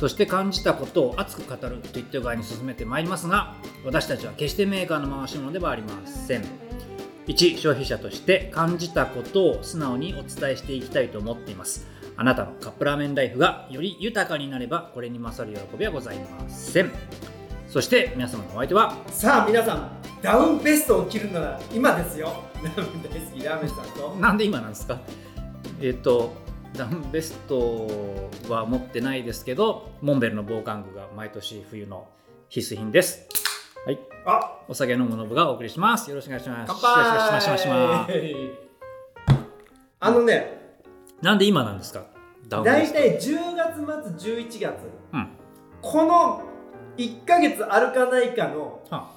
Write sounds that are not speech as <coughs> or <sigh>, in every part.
そして感じたことを熱く語るといった具合に進めてまいりますが私たちは決してメーカーの回し物ではありません。一消費者として感じたことを素直にお伝えしていきたいと思っています。あなたのカップラーメンライフがより豊かになればこれに勝る喜びはございません。そして皆様のお相手はさあ皆さんダウンベストを着るなら今ですよ。ラーメン大好きラーメンさんと。なんで今なんですか？えっ、とダウンベストは持ってないですけどモンベルの防寒具が毎年冬の必須品です。はい。あお酒飲むのぶがお送りします。よろしくお願いします。あのねなんで今なんですか？ダウンベスト大体10月末11月。うん。この1ヶ月あるかないかのは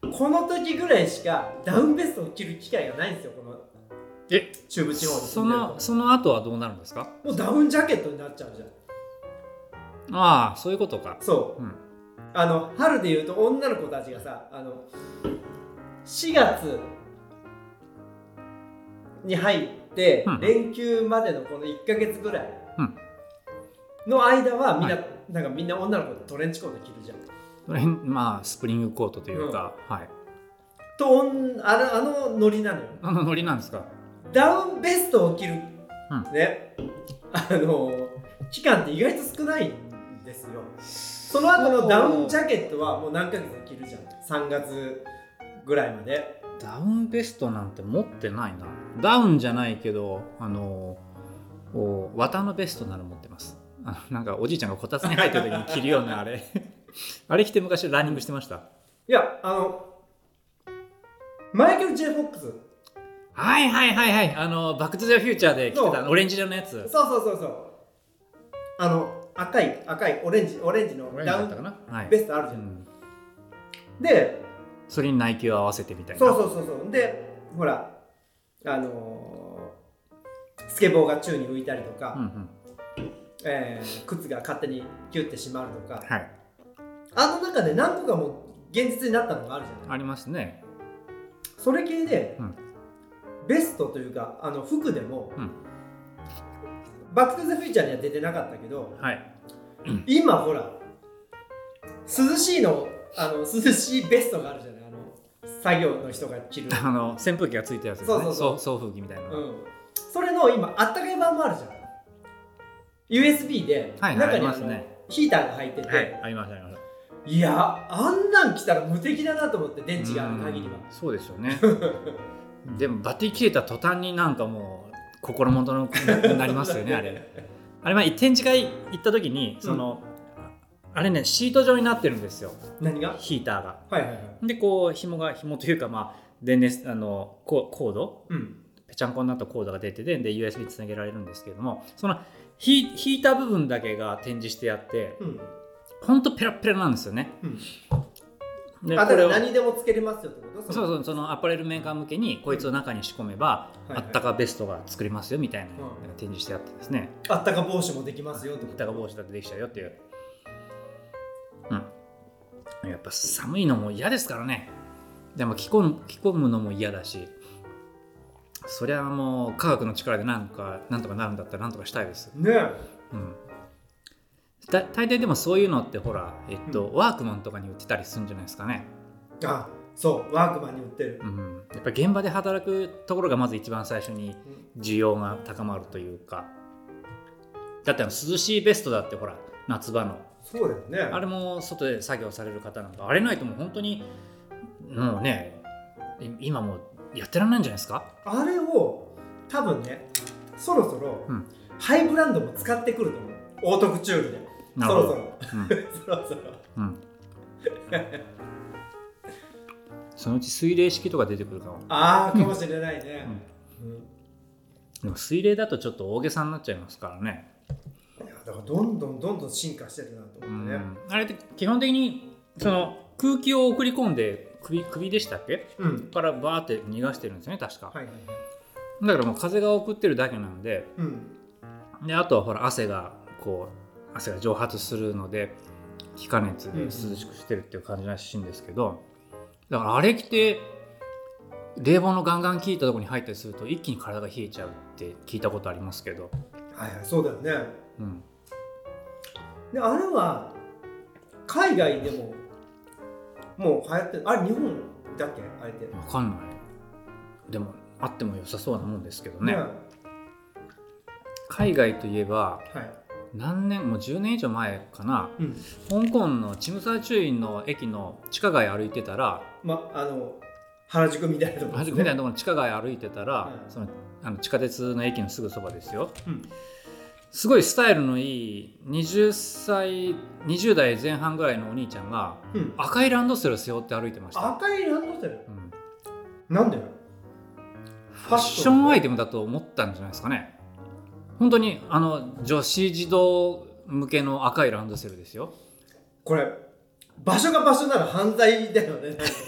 この時ぐらいしかダウンベストを着る機会がないんですよこのえ中部地方でると。のその後はどうなるんですか？もうダウンジャケットになっちゃうじゃん。ああそういうことか。そう。うん。あの春でいうと女の子たちがさあの4月に入って、うん。連休までのこの1か月ぐらいうん。の間はみんな、はなんかみんな女の子ってトレンチコート着るじゃん。まあスプリングコートというか、はい。とあのあのノリなのよ。あのノリなんですか？ダウンベストを着る、うん。ね。あの期間って意外と少ないんですよ。その後のダウンジャケットはもう何ヶ月で着るじゃん。3月ぐらいまで。ダウンベストなんて持ってないな。ダウンじゃないけどあのお綿のベストなら持ってます。なんかおじいちゃんがこたつに入ってる時に着るようなあれ。<laughs> あれ着て昔ランニングしてました。いやあのマイケル・ J・ フォックスはいはいはいはい。あのバック・トゥ・ザ・フューチャーで着てたオレンジ色のやつ。そうそうそうそう。あの赤い赤いオレンジオレンジのダウンはい。ベストあるじゃん、うん。でそれにナイキを合わせてみたいな。そうそうそうそう。でほらあのースケボーが宙に浮いたりとか、うんうん。えー靴が勝手にキュッて締まるとか。はい。あの中で何個かもう現実になったのがあるじゃない。ありますね。それ系で、うんベストというかあの服でも、うん。バック・トゥ・ザ・フューチャーには出てなかったけどはい。今ほら涼しいのあの涼しいベストがあるじゃない？あの作業の人が着る、<laughs> あの扇風機がついたやつですね。そうそうそう。送風機みたいな。の、うん、それの今あったかい版もあるじゃん。USB で中にヒーターが入ってて、はいありましたありましたいやあんなん来たら無敵だなと思って電池がある限りは。うんそうですよね <laughs> でもバッテリー切れた途端になんかもう心もとのになりますよね <laughs> あれ。あれ前展示会行った時にその、あれねシート状になってるんですよ。何が？ヒーターが。はいはいはい。でこう紐が紐というかまあ電熱あのココード？うん。ぺちゃんこになったコードが出ててで USB につなげられるんですけれどもそのヒヒーター部分だけが展示してあってうん。ほんとペラッペラなんですよね。うんであだからを。何でもつけれますよってこと？そうそうそのアパレルメーカー向けにこいつを中に仕込めば、あったかベストが作れますよみたいな展示してあってですね、あったか帽子もできますよってあったか帽子だってできちゃうよっていう。うん。やっぱ寒いのも嫌ですからね。でも着込む着込むのも嫌だしそりゃもう科学の力でなんかなんとかなるんだったらなんとかしたいです。ねうん。だ大抵でもそういうのってほら、えっとワークマンとかに売ってたりするんじゃないですかね。あそうワークマンに売ってる。うん、やっぱり現場で働くところがまず一番最初に需要が高まるというか。だってあの涼しいベストだってほら夏場の。そうだよね。あれも外で作業される方なんかあれないともう本当にもうねい今もうやってらんないんじゃないですか？あれを多分ねそろそろ、うん。ハイブランドも使ってくると思う。オートクチュールでなるほど。そろそろ。うん。<laughs> そろそろ。うん。そのうち水冷式とか出てくるかも。ああかもしれないね、うん。でも水冷だとちょっと大げさになっちゃいますからね。いやだからどんどんどんどん進化してるなとう思ってね、ん。あれって基本的にその空気を送り込んで首首でしたっけ？うん。からバーって逃がしてるんですよね確か、はいはいはい。だからもう風が送ってるだけなんで。うん。であとはほら汗がこう汗が蒸発するので気化熱で涼しくしてるっていう感じらしいんですけど、だからあれ着て冷房のガンガン効いたところに入ったりすると一気に体が冷えちゃうって聞いたことありますけど、はいはいそうだよね。うん、であれは海外でももう流行ってる。あれ日本だっけ？あれって。分かんない。でもあっても良さそうなもんですけどね、海外といえばはい何年もう10年以上前かな。うん。香港のチムサーチュインの駅の地下街歩いてたらまあの原宿みたいなところ原宿みたいなところの地下街歩いてたら、うん。そのあの地下鉄の駅のすぐそばですよ。うん。すごいスタイルのいい20歳20代前半ぐらいのお兄ちゃんがうん。赤いランドセルを背負って歩いてました、赤いランドセル？うん。なんでファッションアイテムだと思ったんじゃないですかね本当にあの女子児童向けの赤いランドセルですよ。これ場所が場所なら犯罪だよね。場所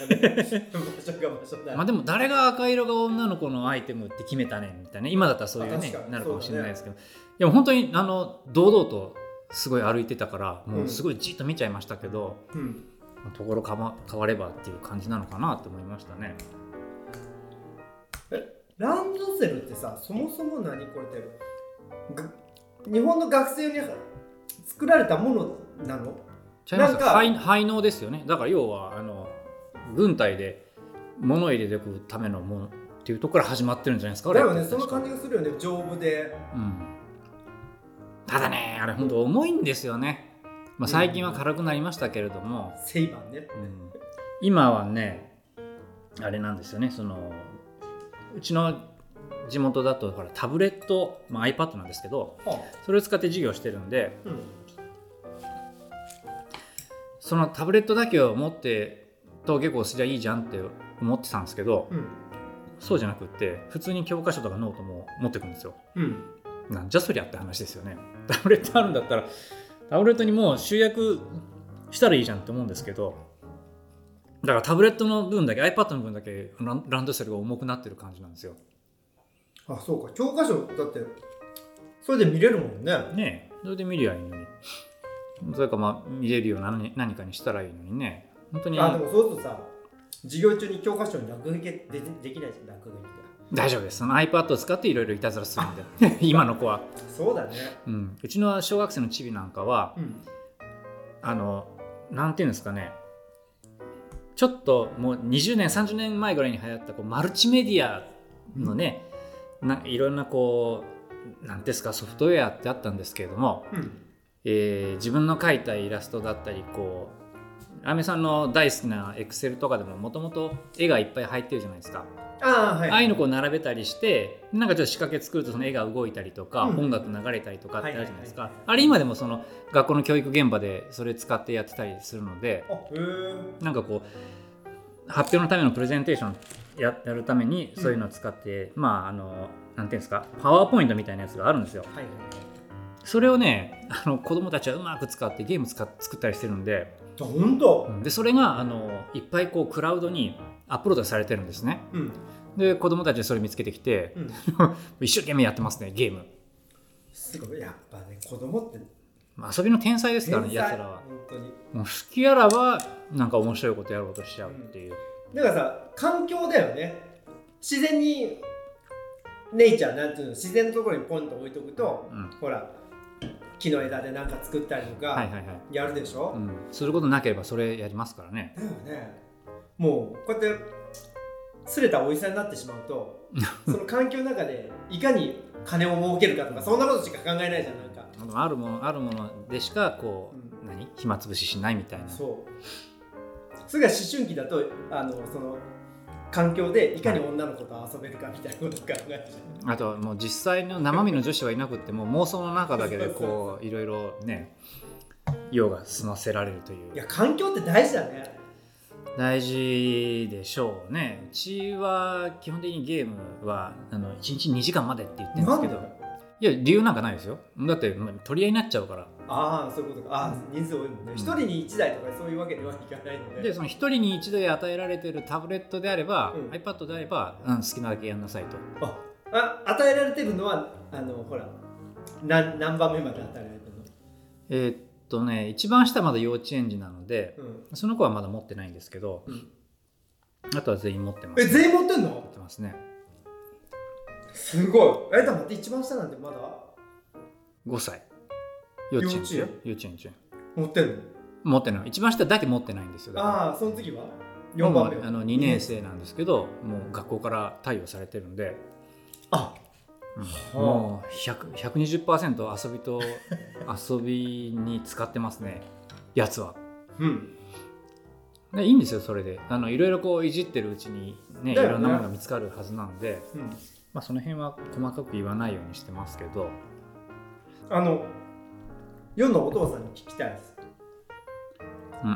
が場所なら、まあでも誰が赤色が女の子のアイテムって決めたねんみたいな。今だったらそういうねなるかもしれないですけど、でも本当にあの堂々とすごい歩いてたからもうすごいじっと見ちゃいましたけど、うん、ところかま変わればっていう感じなのかなと思いましたね。ランドセルってさそもそも何これって。が日本の学生に作られたものなの？ちゃいます。なんか廃廃能ですよね。だから要はあの軍隊で物を入れていくためのものっていうところから始まってるんじゃないですかだよね。その感じがするよね。丈夫で。うん、ただねあれ本当重いんですよね、まあ、最近は軽くなりましたけれども、セイバンね。うん。今はねあれなんですよね。そのうちの地元だとほらタブレット、まあ、iPad なんですけどはそれを使って授業してるんであうん。そのタブレットだけを持って登下校すりゃいいじゃんって思ってたんですけどうん。そうじゃなくって普通に教科書とかノートも持ってくんですよ。うん。なんじゃそりゃって話ですよね。<laughs> タブレットあるんだったらタブレットにもう集約したらいいじゃんって思うんですけどだからタブレットの分だけ iPad の分だけランドセルが重くなってる感じなんですよあそうか。教科書だってそれで見れるもんね。ねえ。それで見りゃいいのに。それかまあ見れるような何何かにしたらいいのにね。本当に。あでもそうするとさ授業中に教科書に落書きででできないじゃん落書きが。大丈夫です。その iPad を使っていろいろいたずらするんで。<laughs> 今の子は、そうだね。うん、うちの小学生のチビなんかはうん。あのなんていうんですかね。ちょっともう20年30年前ぐらいに流行ったこうマルチメディアのね、ないろんなこうなんていうんですかソフトウェアってあったんですけれども、うん。えー自分の描いたイラストだったりこうアメさんの大好きなエクセルとかでももともと絵がいっぱい入ってるじゃないですか、ああはいああいうのこう並べたりしてなんかちょっと仕掛け作るとその絵が動いたりとか、うん音楽流れたりとかってあるじゃないですか、はいあれ今でもその学校の教育現場でそれ使ってやってたりするのでなんかこう発表のためのプレゼンテーションややるためにそういうのを使って、まああのなんていうんですかパワーポイントみたいなやつがあるんですよ。はいそれをねあの子供たちはうまく使ってゲーム使っ作ったりしてるんで。あ本当でそれがあのいっぱいこうクラウドにアップロードされてるんですね。うん。で子供たちそれ見つけてきてうん。<laughs> 一生懸命やってますねゲーム。すごい。やっぱね子供ってまあ遊びの天才ですからねやつらは。本当に。もう好きやらばなんか面白いことやろうとしちゃうっていう、だからさ環境だよね。自然にネイチャーなんていうの自然のところにポンと置いとくとうん。ほら木の枝で何か作ったりとかはいはいはい、やるでしょ、うん、することなければそれやりますからね。だよね。もうこうやってすれたおじさんになってしまうと <laughs> その環境の中でいかに金を儲けるかとかそんなことしか考えないじゃんなんか。あるものあるものでしかこう、う何？暇つぶししないみたいな。そうそれが思春期だとあのその環境でいかに女の子と遊べるかみたいなことを考えるじゃんあとはもう実際の生身の女子はいなくっても妄想の中だけでこういろいろね用が済ませられるといいうや環境って大事だね。大事でしょうね。うちは基本的にゲームはあの1日2時間までって言ってるんですけどいや理由なんかないですよ。だってまあ取り合いになっちゃうから。ああそういうことか。ああ人数多いもんね。一、人に1台とかそういうわけにはいかないので。でその1人に1台与えられてるタブレットであれば、うん。iPad であれば、うん、好きなだけやんなさいと。ああ与えられてるのはあのほら何何番目まで与えられてえーっとね一番下まだ幼稚園児なのでるの、うん、その子はまだ持ってないんですけど、うん。あとは全員持ってますえ全員持ってん持のってますねすごい。えだ待って一番下なんてまだ？5歳。幼稚園ですよ。幼幼稚園幼稚園。持ってんの？持ってない。一番下だけ持ってないんですよ。ああその次は？4番目あの2年生なんですけどもう学校から貸与されてるんで、あうん。もう100 120%遊びと <laughs> 遊びに使ってますね。やつは。うん。でいいんですよそれで。あのいろいろこういじってるうちにね。いろんなものが見つかるはずなんで、うんまあ、その辺は細かく言わないようにしてますけど。あの世のお父さんに聞きたいです。うん。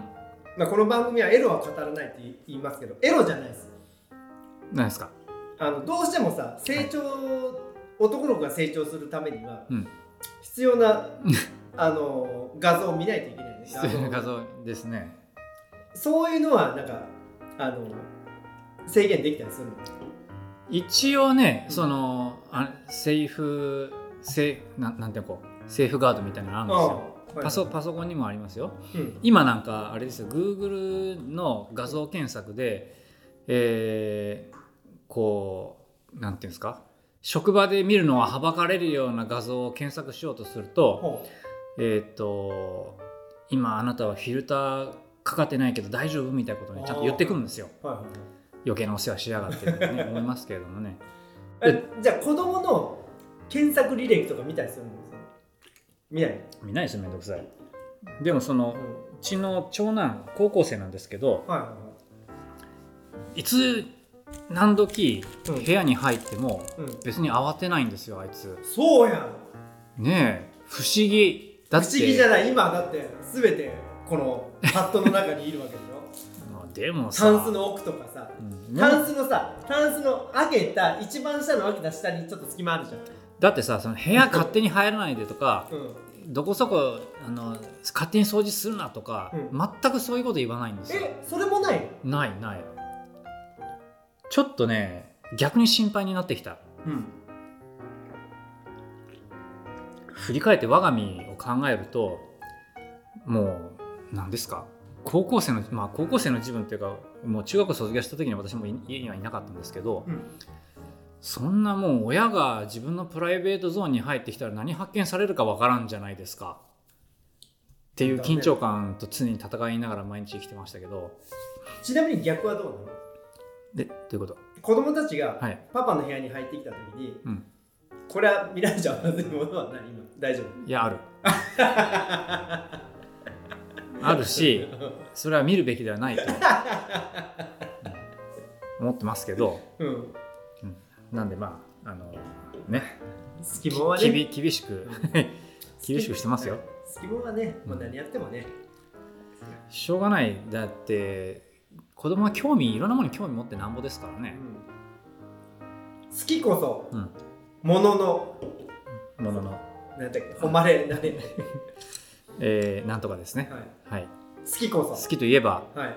まあこの番組はエロは語らないって言いますけどエロじゃないです。何ですか？あのどうしてもさ成長男の子が成長するためにはうん。必要な <laughs> あの画像を見ないといけないね必要な画像ですね。そういうのはなんかあの制限できたりするの？一応ね、うん。そのあセーフセなんなんていうのこうセーフガードみたいなのあるんですよ。ああパソパソコンにもありますよ。うん。今なんかあれですよ。Google の画像検索で、えーこうなんていうんですか？職場で見るのははばかれるような画像を検索しようとするとほえっ、と今あなたはフィルターかかってないけど大丈夫？みたいなことにちゃんと言ってくるんですよ。うはいはい余計なお世話しやがってね、<laughs> 思いますけれどもね。えじゃあ子供の検索履歴とか見たりするんですよ見ない、見ないですよめんどくさい。でもそのうん。うちの長男高校生なんですけどはいはいはい。つ何時うん。部屋に入ってもうん。別に慌てないんですよあいつ。そうやん。ねえ不思議。だって不思議じゃない今だって全てこのパッドの中にいるわけでもさタンスの奥とかさうん。タンスのさタンスの開けた一番下の開けた下にちょっと隙間あるじゃん。だってさその部屋勝手に入らないでとか <laughs> うん。どこそこあの勝手に掃除するなとか、うん。全くそういうこと言わないんですよ。えそれもないの？ないない。ちょっとね逆に心配になってきた。うん。振り返って我が身を考えるともう何ですか？高校生のまあ高校生の自分っていうかもう中学校卒業した時に私もい家にはいなかったんですけど、うん。そんなもう親が自分のプライベートゾーンに入ってきたら何発見されるかわからんじゃないですか。っていう緊張感と常に戦いながら毎日生きてましたけど。ちなみに逆はどうなの？でどういうこと？子供たちがはい。パパの部屋に入ってきた時に、うん。これは見られちゃまずいものは何今大丈夫？いやある。あるし <laughs> それは見るべきではないと、うん。思ってますけど。うん。なんでまああのね。隙間はね。き厳厳しく。厳しくしてますよ。隙間はねもう何やってもね、しょうがない。だって子供は興味いろんなものに興味持ってなんぼですからね、好きこそうん、ものの。ものの、なんだっけ誉れなれ、<laughs> えー、なんとかですね、はい、はい、好きこ好そきといえばはい。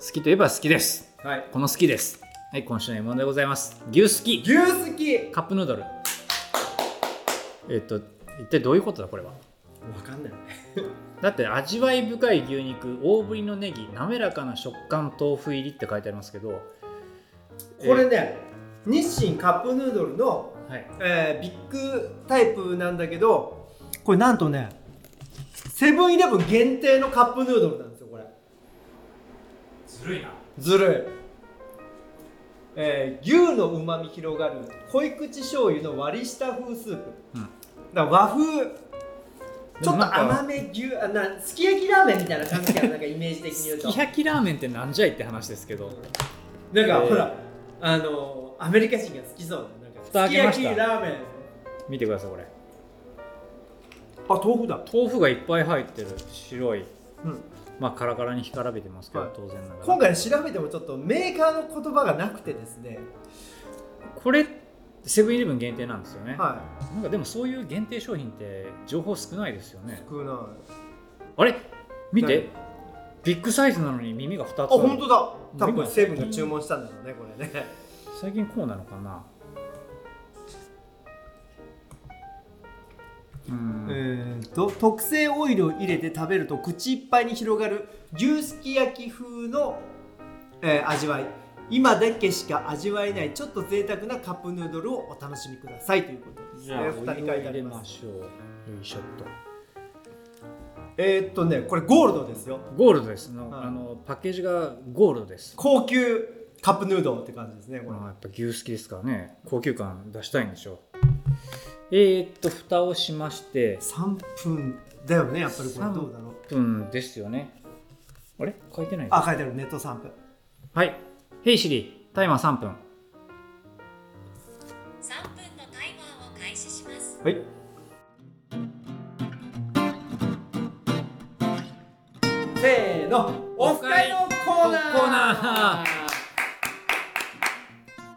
好きといえば好きです。はい。この好きです。はい今週の M1 でございます。牛好き。牛好き。カップヌードル。えっと一体どういうことだこれは？わかんない。だって味わい深い牛肉大ぶりのネギ滑らかな食感豆腐入りって書いてありますけどこれね、日清カップヌードルの、はい。えービッグタイプなんだけどこれなんとねセブンイレブン限定のカップヌードルなんですよこれ。ずるいな。ずるい。えー牛のうまみ広がる濃い口醤油の割り下風スープ、うん。だ和風。ちょっと甘め牛あなすき焼きラーメンみたいな感じかななんかイメージ的に言うと。すき焼きラーメンってなんじゃいって話ですけど。なんか、えー。ほらあのアメリカ人が好きそうななん蓋かすき焼きラーメン。見てくださいこれあ豆腐だ。豆腐がいっぱい入ってる。白い。うん。まあカラカラに干からびてますけど、はい。当然ながら。今回調べてもちょっとメーカーの言葉がなくてですね。これっセブンイレブン限定なんですよね、はなんかでもそういう限定商品って情報少ないですよね。い少ない。あれ？見て。ビッグサイズなのに耳が2つあある本当だ。多今分セブンが注文したんだろうねこれね。最近こうなのかなえーと特製オイルを入れて食べると口いっぱいに広がる牛すき焼き風の、えー味わい。今だけしか味わえないちょっと贅沢なカップヌードルをお楽しみくださいということですね。じゃあお2人書いましょう。よいしょっと。えーっとねこれゴールドですよ。ゴールドです。の,、はいあのパッケージがゴールドです。高級カップヌードルって感じですねこれ。まあやっぱ牛好きですからね。高級感出したいんでしょうえー、っと蓋をしまして。3分だよねやっぱりこれ。3どうだろう。分ですよね。あれ？書いてないあ書いてある。ネット3分。はい「ヘイシリタイマー3分。3分のタイマーを開始します。はい。せーの。オフ会のコーナー。コーナー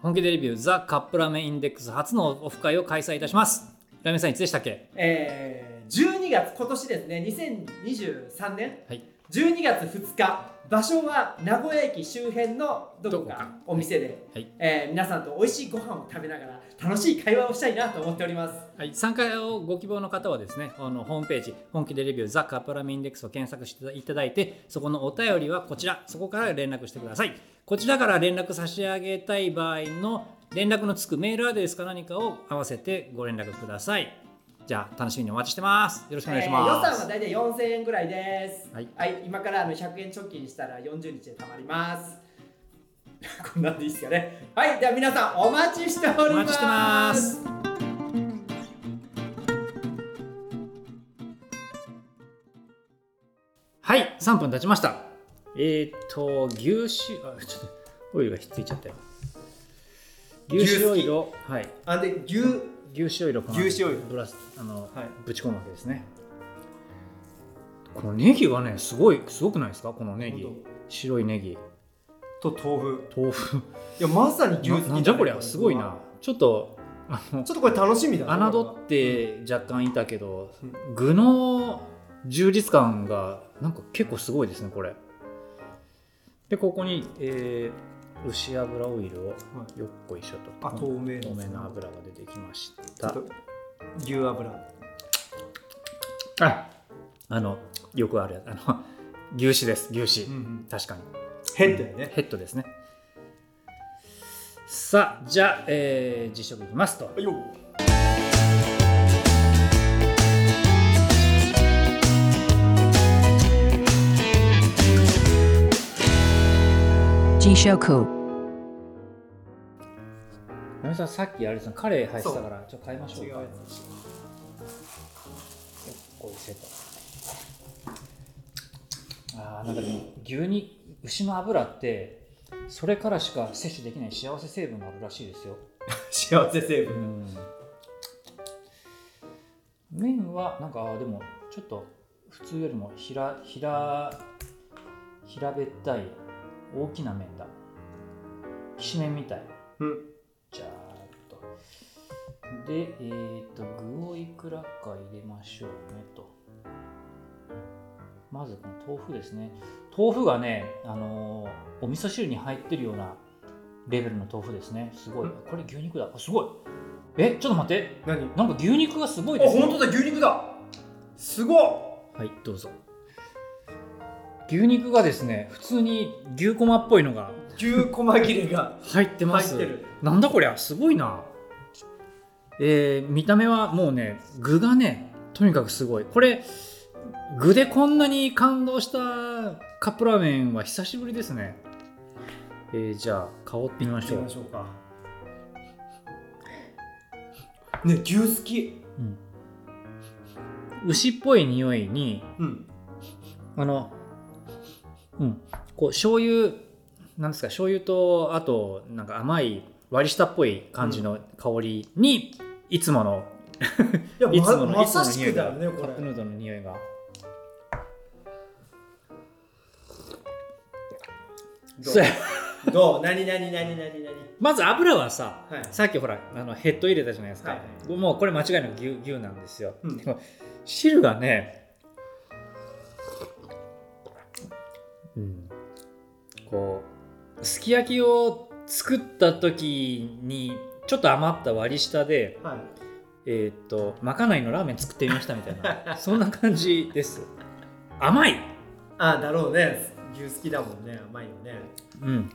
本気でレビューザ・カップラーメンインデックス初のオフ会を開催いたします。ラーメンさんいつでしたっけ？えー、12月今年ですね。2023年はい。12月2日場所は名古屋駅周辺のどこかお店で、はい。えー皆さんと美味しいご飯を食べながら楽しい会話をしたいなと思っております。はい、参加をご希望の方はですねあのホームページ本気でレビューザ・カップラーメンインデックスを検索していただいてそこのお便りはこちらそこから連絡してくださいこちらから連絡差し上げたい場合の連絡のつくメールアドレスか何かを合わせてご連絡ください。じゃあ楽しみにお待ちしてます。よろしくお願いします、えー予算は大体4000円ぐらいです。はい。今からあの100円貯金したら40日でたまります。<laughs> こんなんでいいですかね。はい。では皆さんお待ちしております。はい。3分経ちましたえっ、と牛脂あちょっとオイルがひっついちゃったよ。牛脂オイルをはい。あで牛牛脂オイルをこの牛脂オイル。ブラスあの、はい。ぶち込むわけですね。このネギがねすごいすごくないですか？このネギ。本白いネギ。と豆腐。豆腐。いやまさに牛好きだねななんじゃこりゃすごいな。ちょっとあのちょっとこれ楽しみだな。侮って若干いたけど、具の充実感がなんか結構すごいですねこれでここに、えー牛油オイルをよっこいしょと、あ透明透の明な油が出てきました。と牛油。ああのよくあるやつ。あの <laughs> 牛脂です。牛脂、ん確かに。ヘッドやね。ヘッドですね。さあじゃあ、えー実食いきますとよ Jishoku. 山根さんさっきあれですねカレー入ってたからちょっと変えましょうか。こう。いうセット。あーなんかでも牛肉牛の油ってそれからしか摂取できない幸せ成分があるらしいですよ、<laughs> 幸せ成う分ん、麺はなんかでもちょっと普通よりも平平平べったい大きな麺だきしめんみたいうんじゃーっと。で、えー、と、具をいくらか入れましょうねと。まずこの豆腐ですね。豆腐がね、あのーお味噌汁に入ってるようなレベルの豆腐ですね。すごい。うんこれ牛肉だ。あすごい。え、ちょっと待って。何？あなんか牛肉がすごいです、ね。本当だ牛肉だすごっはい、どうぞ。牛肉がですね、普通に牛こまっぽいのが牛細切れが入ってます。なんだこりゃすごいな。えー見た目はもうね具がねとにかくすごい。これ具でこんなに感動したカップラーメンは久しぶりですね。えーじゃあ香ってみましょう。ましょうか。ね牛好き。うん。牛っぽい匂いにうん。あのうん。こう醤油なんですか醤油とあとなんか甘い割り下っぽい感じの香りに、いつもの <laughs> いやいつもの、いつもの匂いカップヌードルの匂いが。どう？<laughs> どう？何何何何何？まず油はさ、はい。さっきほらあのヘッド入れたじゃないですか、はい。もうこれ間違いなく牛牛なんですよ、うん。でも汁がね、こうすき焼きを作った時にちょっと余った割り下ではい。えーっとまかないのラーメン作ってみましたみたいな <laughs> そんな感じです。甘い。あだろうね。牛好きだもんね。甘いのね。うん、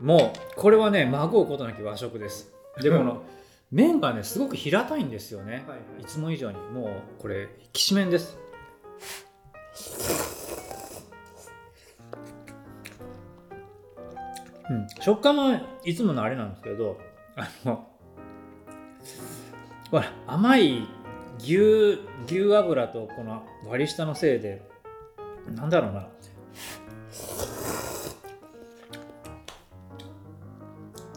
もうこれはねまごうことなき和食です。でこの <laughs> 麺がねすごく平たいんですよね、はいはい。いつも以上に。もうこれきしめんですうん、食感はいつものあれなんですけどあのほら甘い牛牛油とこの割り下のせいでなんだろうな。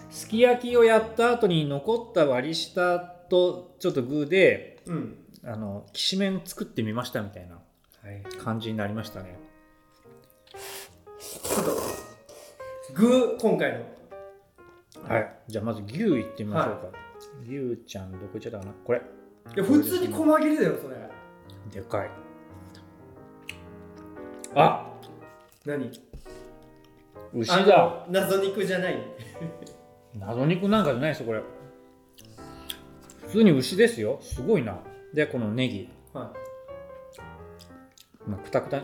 すき焼きをやった後に残った割り下とちょっと具でうん。あのきしめん作ってみましたみたいなはい。感じになりましたね。ちょっと具今回の。はい。じゃあまず牛いってみましょうか、牛ちゃんどこ行っちゃったかな？これ。いや普通に細切れだよそれ。でかい。あ何？牛あだの謎肉じゃない。<laughs> 謎肉なんかじゃないですよこれ。普通に牛ですよ。すごいな。でこのネギ。はまあくたくた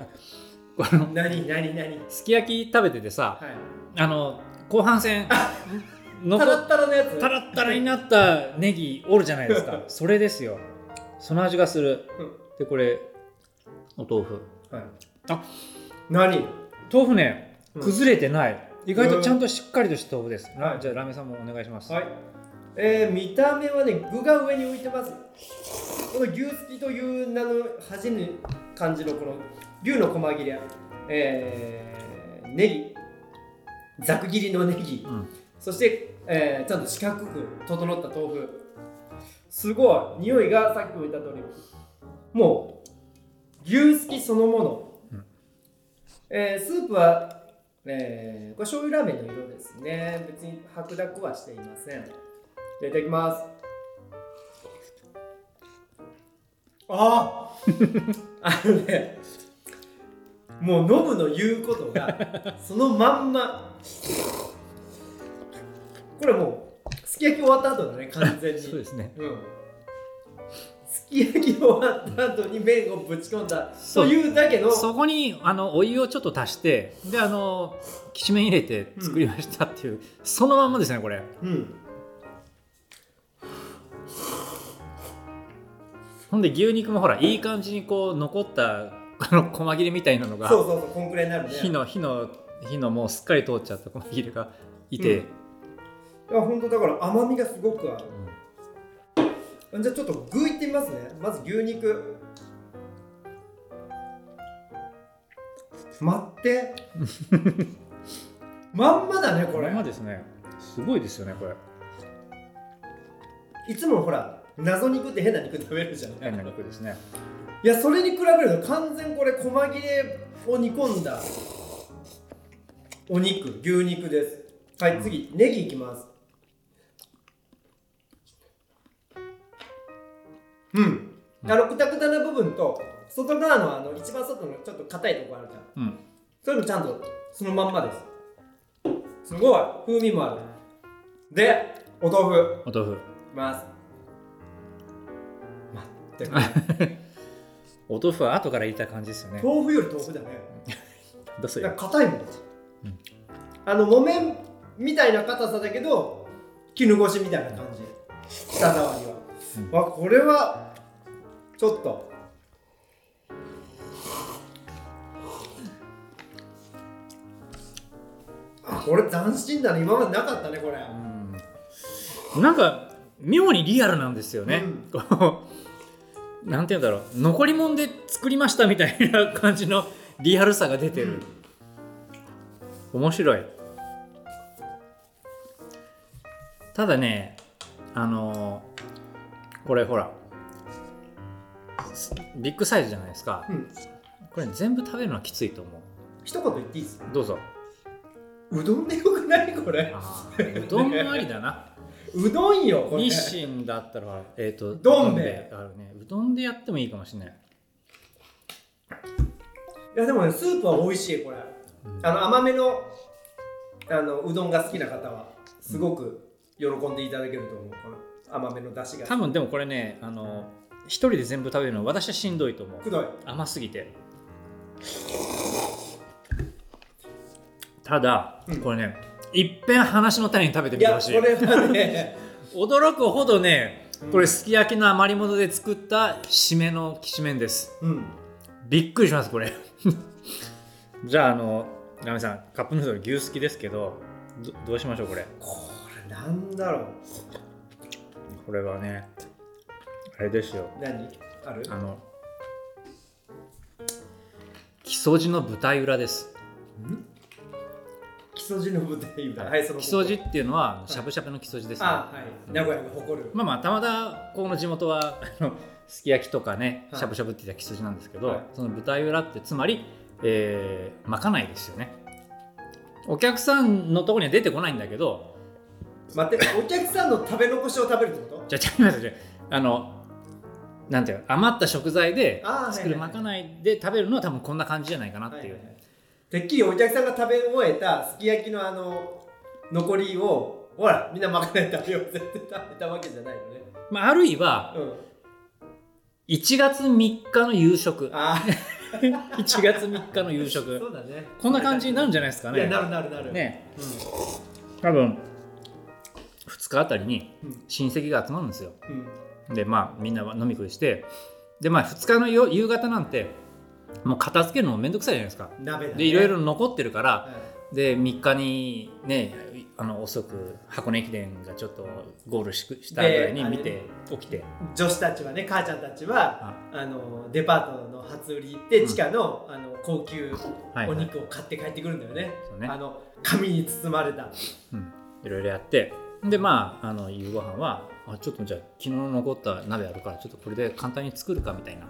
このい何何何？すき焼き食べててさ、はい。あの後半戦残タラっッタラのやつ？タラッタラになったネギおるじゃないですか。それですよ。その味がする。うん。でこれお豆腐。はい。あ何？豆腐ねうん。崩れてない、意外とちゃんとしっかりとした豆腐です、はい。じゃあラーメンさんもお願いします、はい。えー、見た目はね具が上に浮いてます。この牛すきという名の恥じぬ感じのこの牛の細切れえー、ネギざく切りのネギうん。そして、えー、ちゃんと四角く整った豆腐。すごい。匂いがさっきも言った通り。もう牛すきそのもの、うん。えースープは、えー、これ醤油ラーメンの色ですね。別に白濁はしていません。いただきます。あー。<laughs> あのねもうノブの言うことが <laughs> そのまんま。これもうすき焼き終わった後だね完全に。<laughs> そうですね。うん。すき焼き終わった後に麺をぶち込んだそう。というだけのそこにあのお湯をちょっと足してであのきしめん入れて作りましたっていう、そのまんまですねこれ。うん。ほんで牛肉もほらいい感じにこう残ったあの細切れみたいなのがそうそうそうこんくらいになるね。火の火の火のもうすっかり通っちゃった細切れがいて、いや本当だから甘みがすごくある。じゃあちょっと具いってみますね。まず牛肉。待って。<laughs> まんまだねここれれまですね。すごいですよねこれ。いつもほら謎肉って変な肉食べるじゃん。変な肉ですねいやそれに比べると完全これ細切れを煮込んだお肉牛肉です。はい次ネギいきます。うん。あのくたくたな部分と外側のあの一番外のちょっと硬いとこあるじゃん。うん。それもちゃんとそのまんまです。すごい風味もあるでお豆腐。お豆腐。いきます。待って <laughs> お豆腐は後から入れた感じですよね。豆腐より豆腐だね。どうする？なんか硬いもん、あの木綿みたいな硬さだけど絹ごしみたいな感じ。舌触りは、うん。あこれはちょっと。あこれ斬新だね。今までなかったねこれ、うん。なんか妙にリアルなんですよね、こうなんて言うんだろう。残り物で作りましたみたいな感じのリアルさが出てる、面白い。ただねあのーこれほらビッグサイズじゃないですか。うん。これ全部食べるのはきついと思う。一言言っていいですか？どうぞ。うどんでよくないこれ。うどんもありだなうどんよこれ。日清だったらえっ、とどん兵衛あるね。うどんでやってもいいかもしれない。いやでもねスープは美味しいこれ、あの甘めのあのうどんが好きな方はすごく喜んでいただけると思うこの甘めの出汁が。多分でもこれねあの一人で全部食べるの私はしんどいと思う。くどい。甘すぎて。ただ、うん。これねいっぺん話の種に食べていやこみてほしい。れはね驚くほどねうんこれすき焼きの余り物で作った締めのきしめんです。うん。びっくりしますこれ。じゃああのラメさんカップヌードル牛好きですけどどどうしましょうこれ。これなんだろう。これはねあれですよ。何？ある？あの木曽路の舞台裏です木曽路の舞台裏はい。その木曽路っていうのはしゃぶしゃぶの木曽路ですね、あはい。名古屋が誇る。まあまあたまたまこの地元はあのすき焼きとかねはい。しゃぶしゃぶって言ったら木曽路なんですけど、はい。その舞台裏ってつまり、えー、まかないですよね。お客さんのところには出てこないんだけど待ってお客さんの食べ残しを食べるってこと？じゃあ違いますよあのなんていうの余った食材で作るまかないで食べるのは多分こんな感じじゃないかなっていう、てっきりお客さんが食べ終えたすき焼きのあの残りをほらみんなまかない食べようぜって食べたわけじゃないのね。まあ、あるいはうん。1月3日の夕食。あ1月3日の夕あ食。そうだね。こんな感じになるんじゃないですかね。なるなるなる。ね。う多分2日あたりに親戚が集まるんですよ。うん。でまあみんな飲み食いして。でまあ2日のよ夕方なんてもう片付けるのもめんどくさいじゃないですか。鍋だね。でいろいろ残ってるからはいで3日にねあの遅く箱根駅伝がちょっとゴールししたぐらいに見て起きて。女子たちはね母ちゃんたちはあ。のデパートの初売り行って地下の,、あの高級はい。お肉を買って帰ってくるんだよね,、そうね。あの紙に包まれた。うん。いろいろやって。でまああの夕ご飯はあちょっとじゃあ昨日残った鍋あるからちょっとこれで簡単に作るかみたいな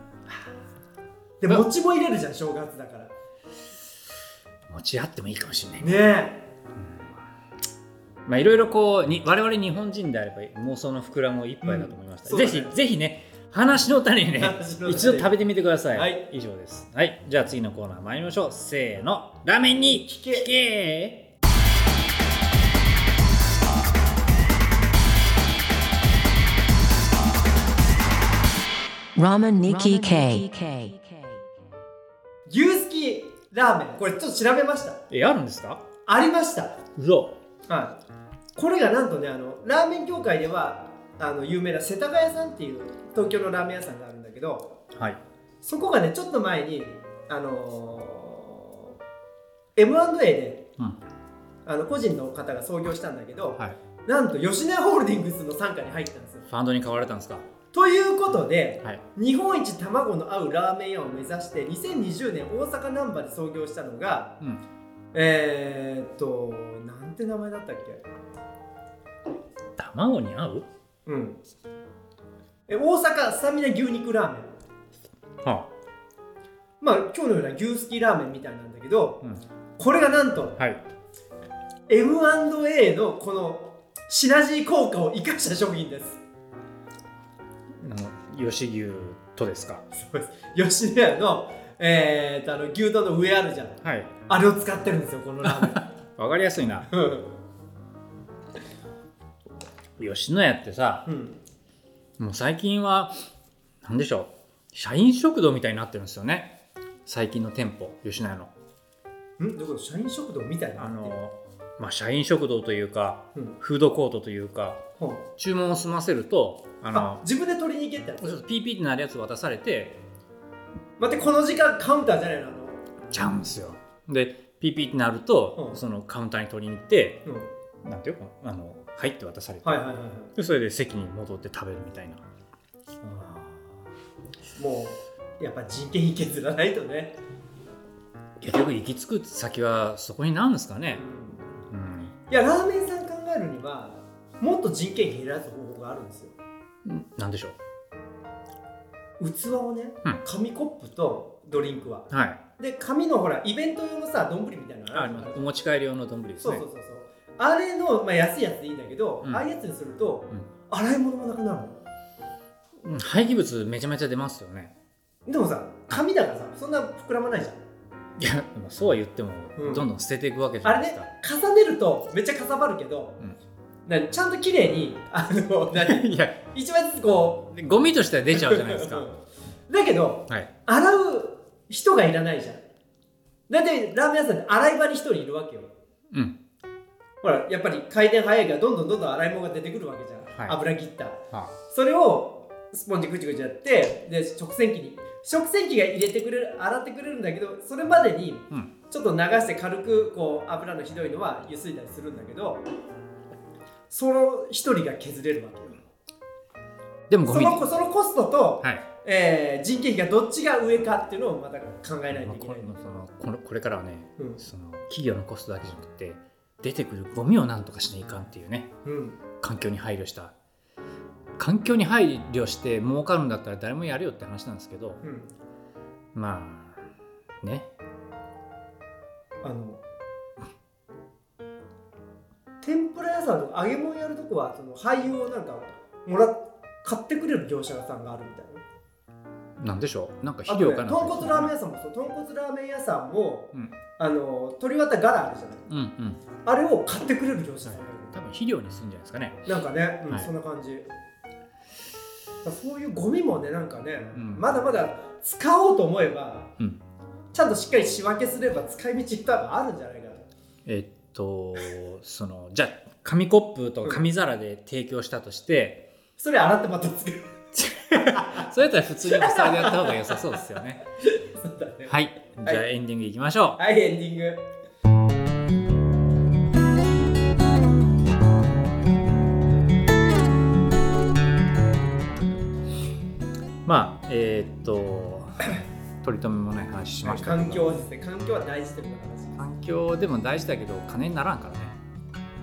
で餅も入れるじゃん正月だから。持ち合ってもいいかもしれないね。まあいろいろこうに我々日本人であれば妄想の膨らむ一杯だと思いました、ぜうんね。ひぜひね話の種にね一度食べてみてください、はい。以上です。はい。じゃあ次のコーナー参りましょう。せーの。ラーメンに聞け。聞け。Ramen Nikki K. 牛すきラーメン。これちょっと調べました。えあるんですか？ありました。うそはい。これがなんとねあのラーメン業界ではあの有名な世田谷さんっていう東京のラーメン屋さんがあるんだけどはい。そこがねちょっと前にあのー M&A でうん。あの個人の方が創業したんだけど、はい。なんと吉野家ホールディングスの傘下に入ったんですよ。ファンドに買われたんですか？ということではい。日本一卵の合うラーメン屋を目指して2020年大阪難波で創業したのがうん。えー、っとなんて名前だったっけ？卵に合う？うん。え大阪スタミナ牛肉ラーメン。はまあ今日のような牛すきラーメンみたいなんだけど、うん。これがなんとはい。M&A のこのシナジー効果を生かした商品ですあの吉牛とですか？そうです。吉野家の,、えー、っとあの牛丼の上あるじゃん。はい。あれを使ってるんですよこのラーメ <laughs> わかりやすいな。吉野家ってさうん。もう最近は何でしょう。社員食堂みたいになってるんですよね。最近の店舗吉野家の。ん？どういうこと？社員食堂みたいなあのまあ社員食堂というかうん。フードコートというか注文を済ませるとああの自分で取りに行けってやつ？ピーピーってなるやつ渡されて待ってこの時間カウンターじゃないの？ちゃうんですよ。でピーピーってなると、うん。そのカウンターに取りに行ってうん。なんていうかあの入って渡されて、はいはいはいはい。でそれで席に戻って食べるみたいな。もうやっぱ人件費削らないとね、結局行き着く先はそこになるんですかね、うん。いやラーメン屋さん考えるにはもっと人件費減らす方法があるんですよ。うん、なんでしょ器をね、うん。紙コップとドリンクは。うはい。で紙のほらイベント用のさ丼みたいなのありますお持ち帰り用の丼ですね。そうそうそうそう。あれの、まあ、安いやつでいいんだけど、うん。ああいうやつにすると、うん。洗い物もなくなるの。うん。廃棄物めちゃめちゃ出ますよね。でもさ紙だからさそんな膨らまないじゃん。いやでもそうは言ってもうん。どんどん捨てていくわけじゃあれないですか、ね重ねるとめっちゃかさばるけど、うん何ちゃんと綺麗にあの <laughs> 何いや一枚ずつこうゴミとしては出ちゃうじゃないですか。だけどはい。洗う人がいらないじゃん。だってラーメン屋さんで洗い場に一人いるわけよ。うん。ほらやっぱり回転早いからどんどんどんどん洗い物が出てくるわけじゃん、はい。油切った。あ。それをスポンジぐちぐちやってで食洗機に食洗機が入れてくれる洗ってくれるんだけどそれまでにうん。ちょっと流して軽くこう油のひどいのはゆすいだりするんだけどその一人が削れるわけよ。でもゴミ。そのそのコストと、はい。えー人件費がどっちが上かっていうのをまた考えないといけこない、れそのこのこれからはねうん。その企業のコストだけじゃなくて出てくるゴミをなんとかしないかんっていうねうん、環境に配慮した。環境に配慮して儲かるんだったら誰もやるよって話なんですけどうん、まあね。あの屋さんとか揚げ物やるとこはその俳優をなんかもらっ買ってくれる業者さんがあるみたいな。なんでしょう？なんか肥料かな。豚骨ラーメン屋さんもそう。豚骨ラーメン屋さんも、うん。あの鶏わたガラあるじゃない。うんうん。あれを買ってくれる業者さんがい多分肥料にするんじゃないですかね。るなんかね、うんはい。そんな感じ。そういうゴミもねなんかね、うん。まだまだ使おうと思えば、うん。ちゃんとしっかり仕分けすれば使い道多分あるんじゃないかな。えっとそのじゃあ紙コップとか紙皿で提供したとして、それ洗ってまた作る。<laughs> それやったら普通にお皿でやった方が良さそうですよね。ね。はい。じゃあエンディングいきましょう、はいエンディング。まあえーっと <coughs> 取り留めもない話しましたけど。環境ですね。環境は大事という話環境でも大事だけど金にならんからね。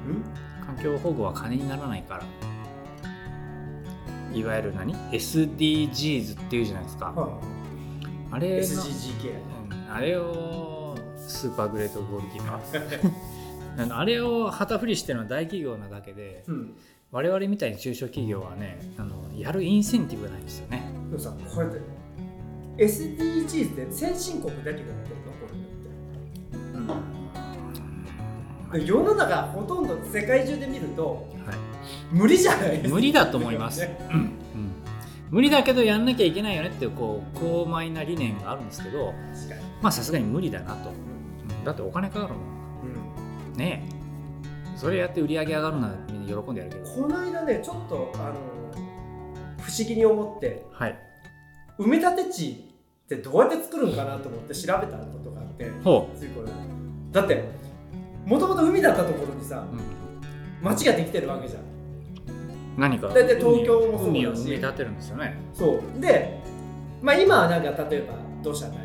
うん？環境保護は金にならないから。いわゆる何？SDGs っていうじゃないですか。はあれの SGGK うん。あれをスーパーグレートゴールキーパー。<laughs> あれを旗振りしてるのは大企業なだけでうん。我々みたいに中小企業はねあのやるインセンティブがないんですよね。でもさこうやって SDGs って先進国だけでやって世の中ほとんど世界中で見るとはい。無理じゃないですか。無理だと思います、ね <laughs> うん。無理だけどやんなきゃいけないよねっていうこう高邁な理念があるんですけどまあさすがに無理だなと、うん。だってお金かかるもうん。んねえ。それやって売り上げ上がるならみんな喜んでやるけど。この間ねちょっとあの不思議に思ってはい。埋め立て地ってどうやって作るんかなと思って調べたことがあってほついこれだってもともと海だったところにさ町ができてるわけじゃん。何か大体東京もそうだし。海を埋め立てるんですよね。そう。でまあ今はなんか例えば土砂なり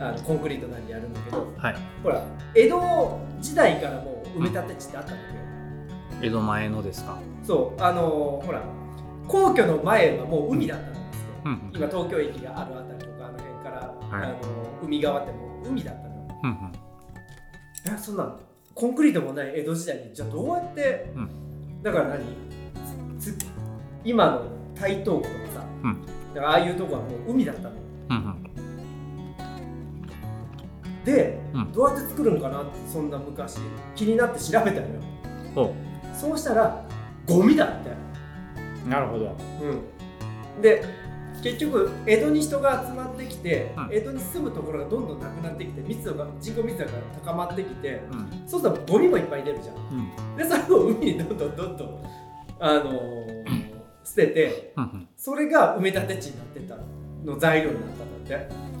あのコンクリートなりやるんだけどはい。ほら江戸時代からもう埋め立て地ってあったんだけど、江戸前のですか？そう。あのほら皇居の前はもう海だったんですよ、うんうん今東京駅があるあたりとかあの辺から、はい。あの海側ってもう海だったの。ようんうん。えそんなコンクリートもない江戸時代にじゃあどうやって、うん。だから何？今の台東区とかさ、うん。だからああいうとこはもう海だったの。うんうん。で、うん。どうやって作るんかなってそんな昔気になって調べたのよ。ほそうしたらゴミだって。うなるほど。うん。で結局江戸に人が集まってきて、うん。江戸に住むところがどんどんなくなってきて密度が人口密度が高まってきてうん。そうするとゴミもいっぱい出るじゃん。うん。でそれを海にどんどんどんどんあのー <laughs> 捨ててそれが埋め立て地になってたの材料になったんだって。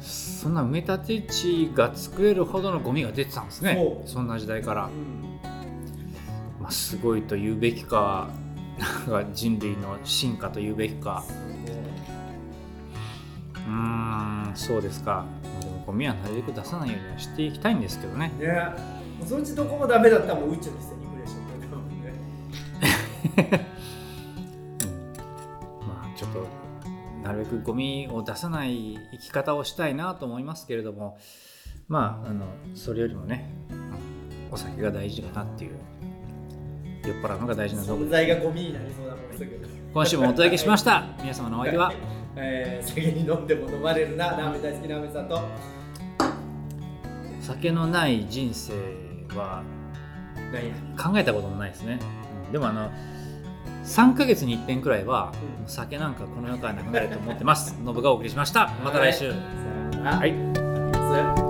そんな埋め立て地が作れるほどのゴミが出てたんですね。そんな時代から。う、ん。まあ、すごいと言うべきかなんか人類の進化と言うべきかうーんそうですか、まあ、でもゴミはなるべく出さないようにはしていきたいんですけどね。ねそのうちどこもダメだったらもう宇宙に捨てに行くでしょうね多分ね。まあちょっとなるべくゴミを出さない生き方をしたいなと思いますけれどもまああのそれよりもねお酒が大事かなっていう酔っ払うのが大事なところ存在がゴミになりそうなもん今週もお届けしました。皆様のお相手はえー、酒に飲んでも飲まれるな。ラーメン大好きラーメンさんと。酒のない人生は考えたこともないですね、うんでもあの3ヶ月に1遍くらいはうん。酒なんかこの世からなくなると思ってます。ノブがお送りしました。また来週。さよなら。はい。はい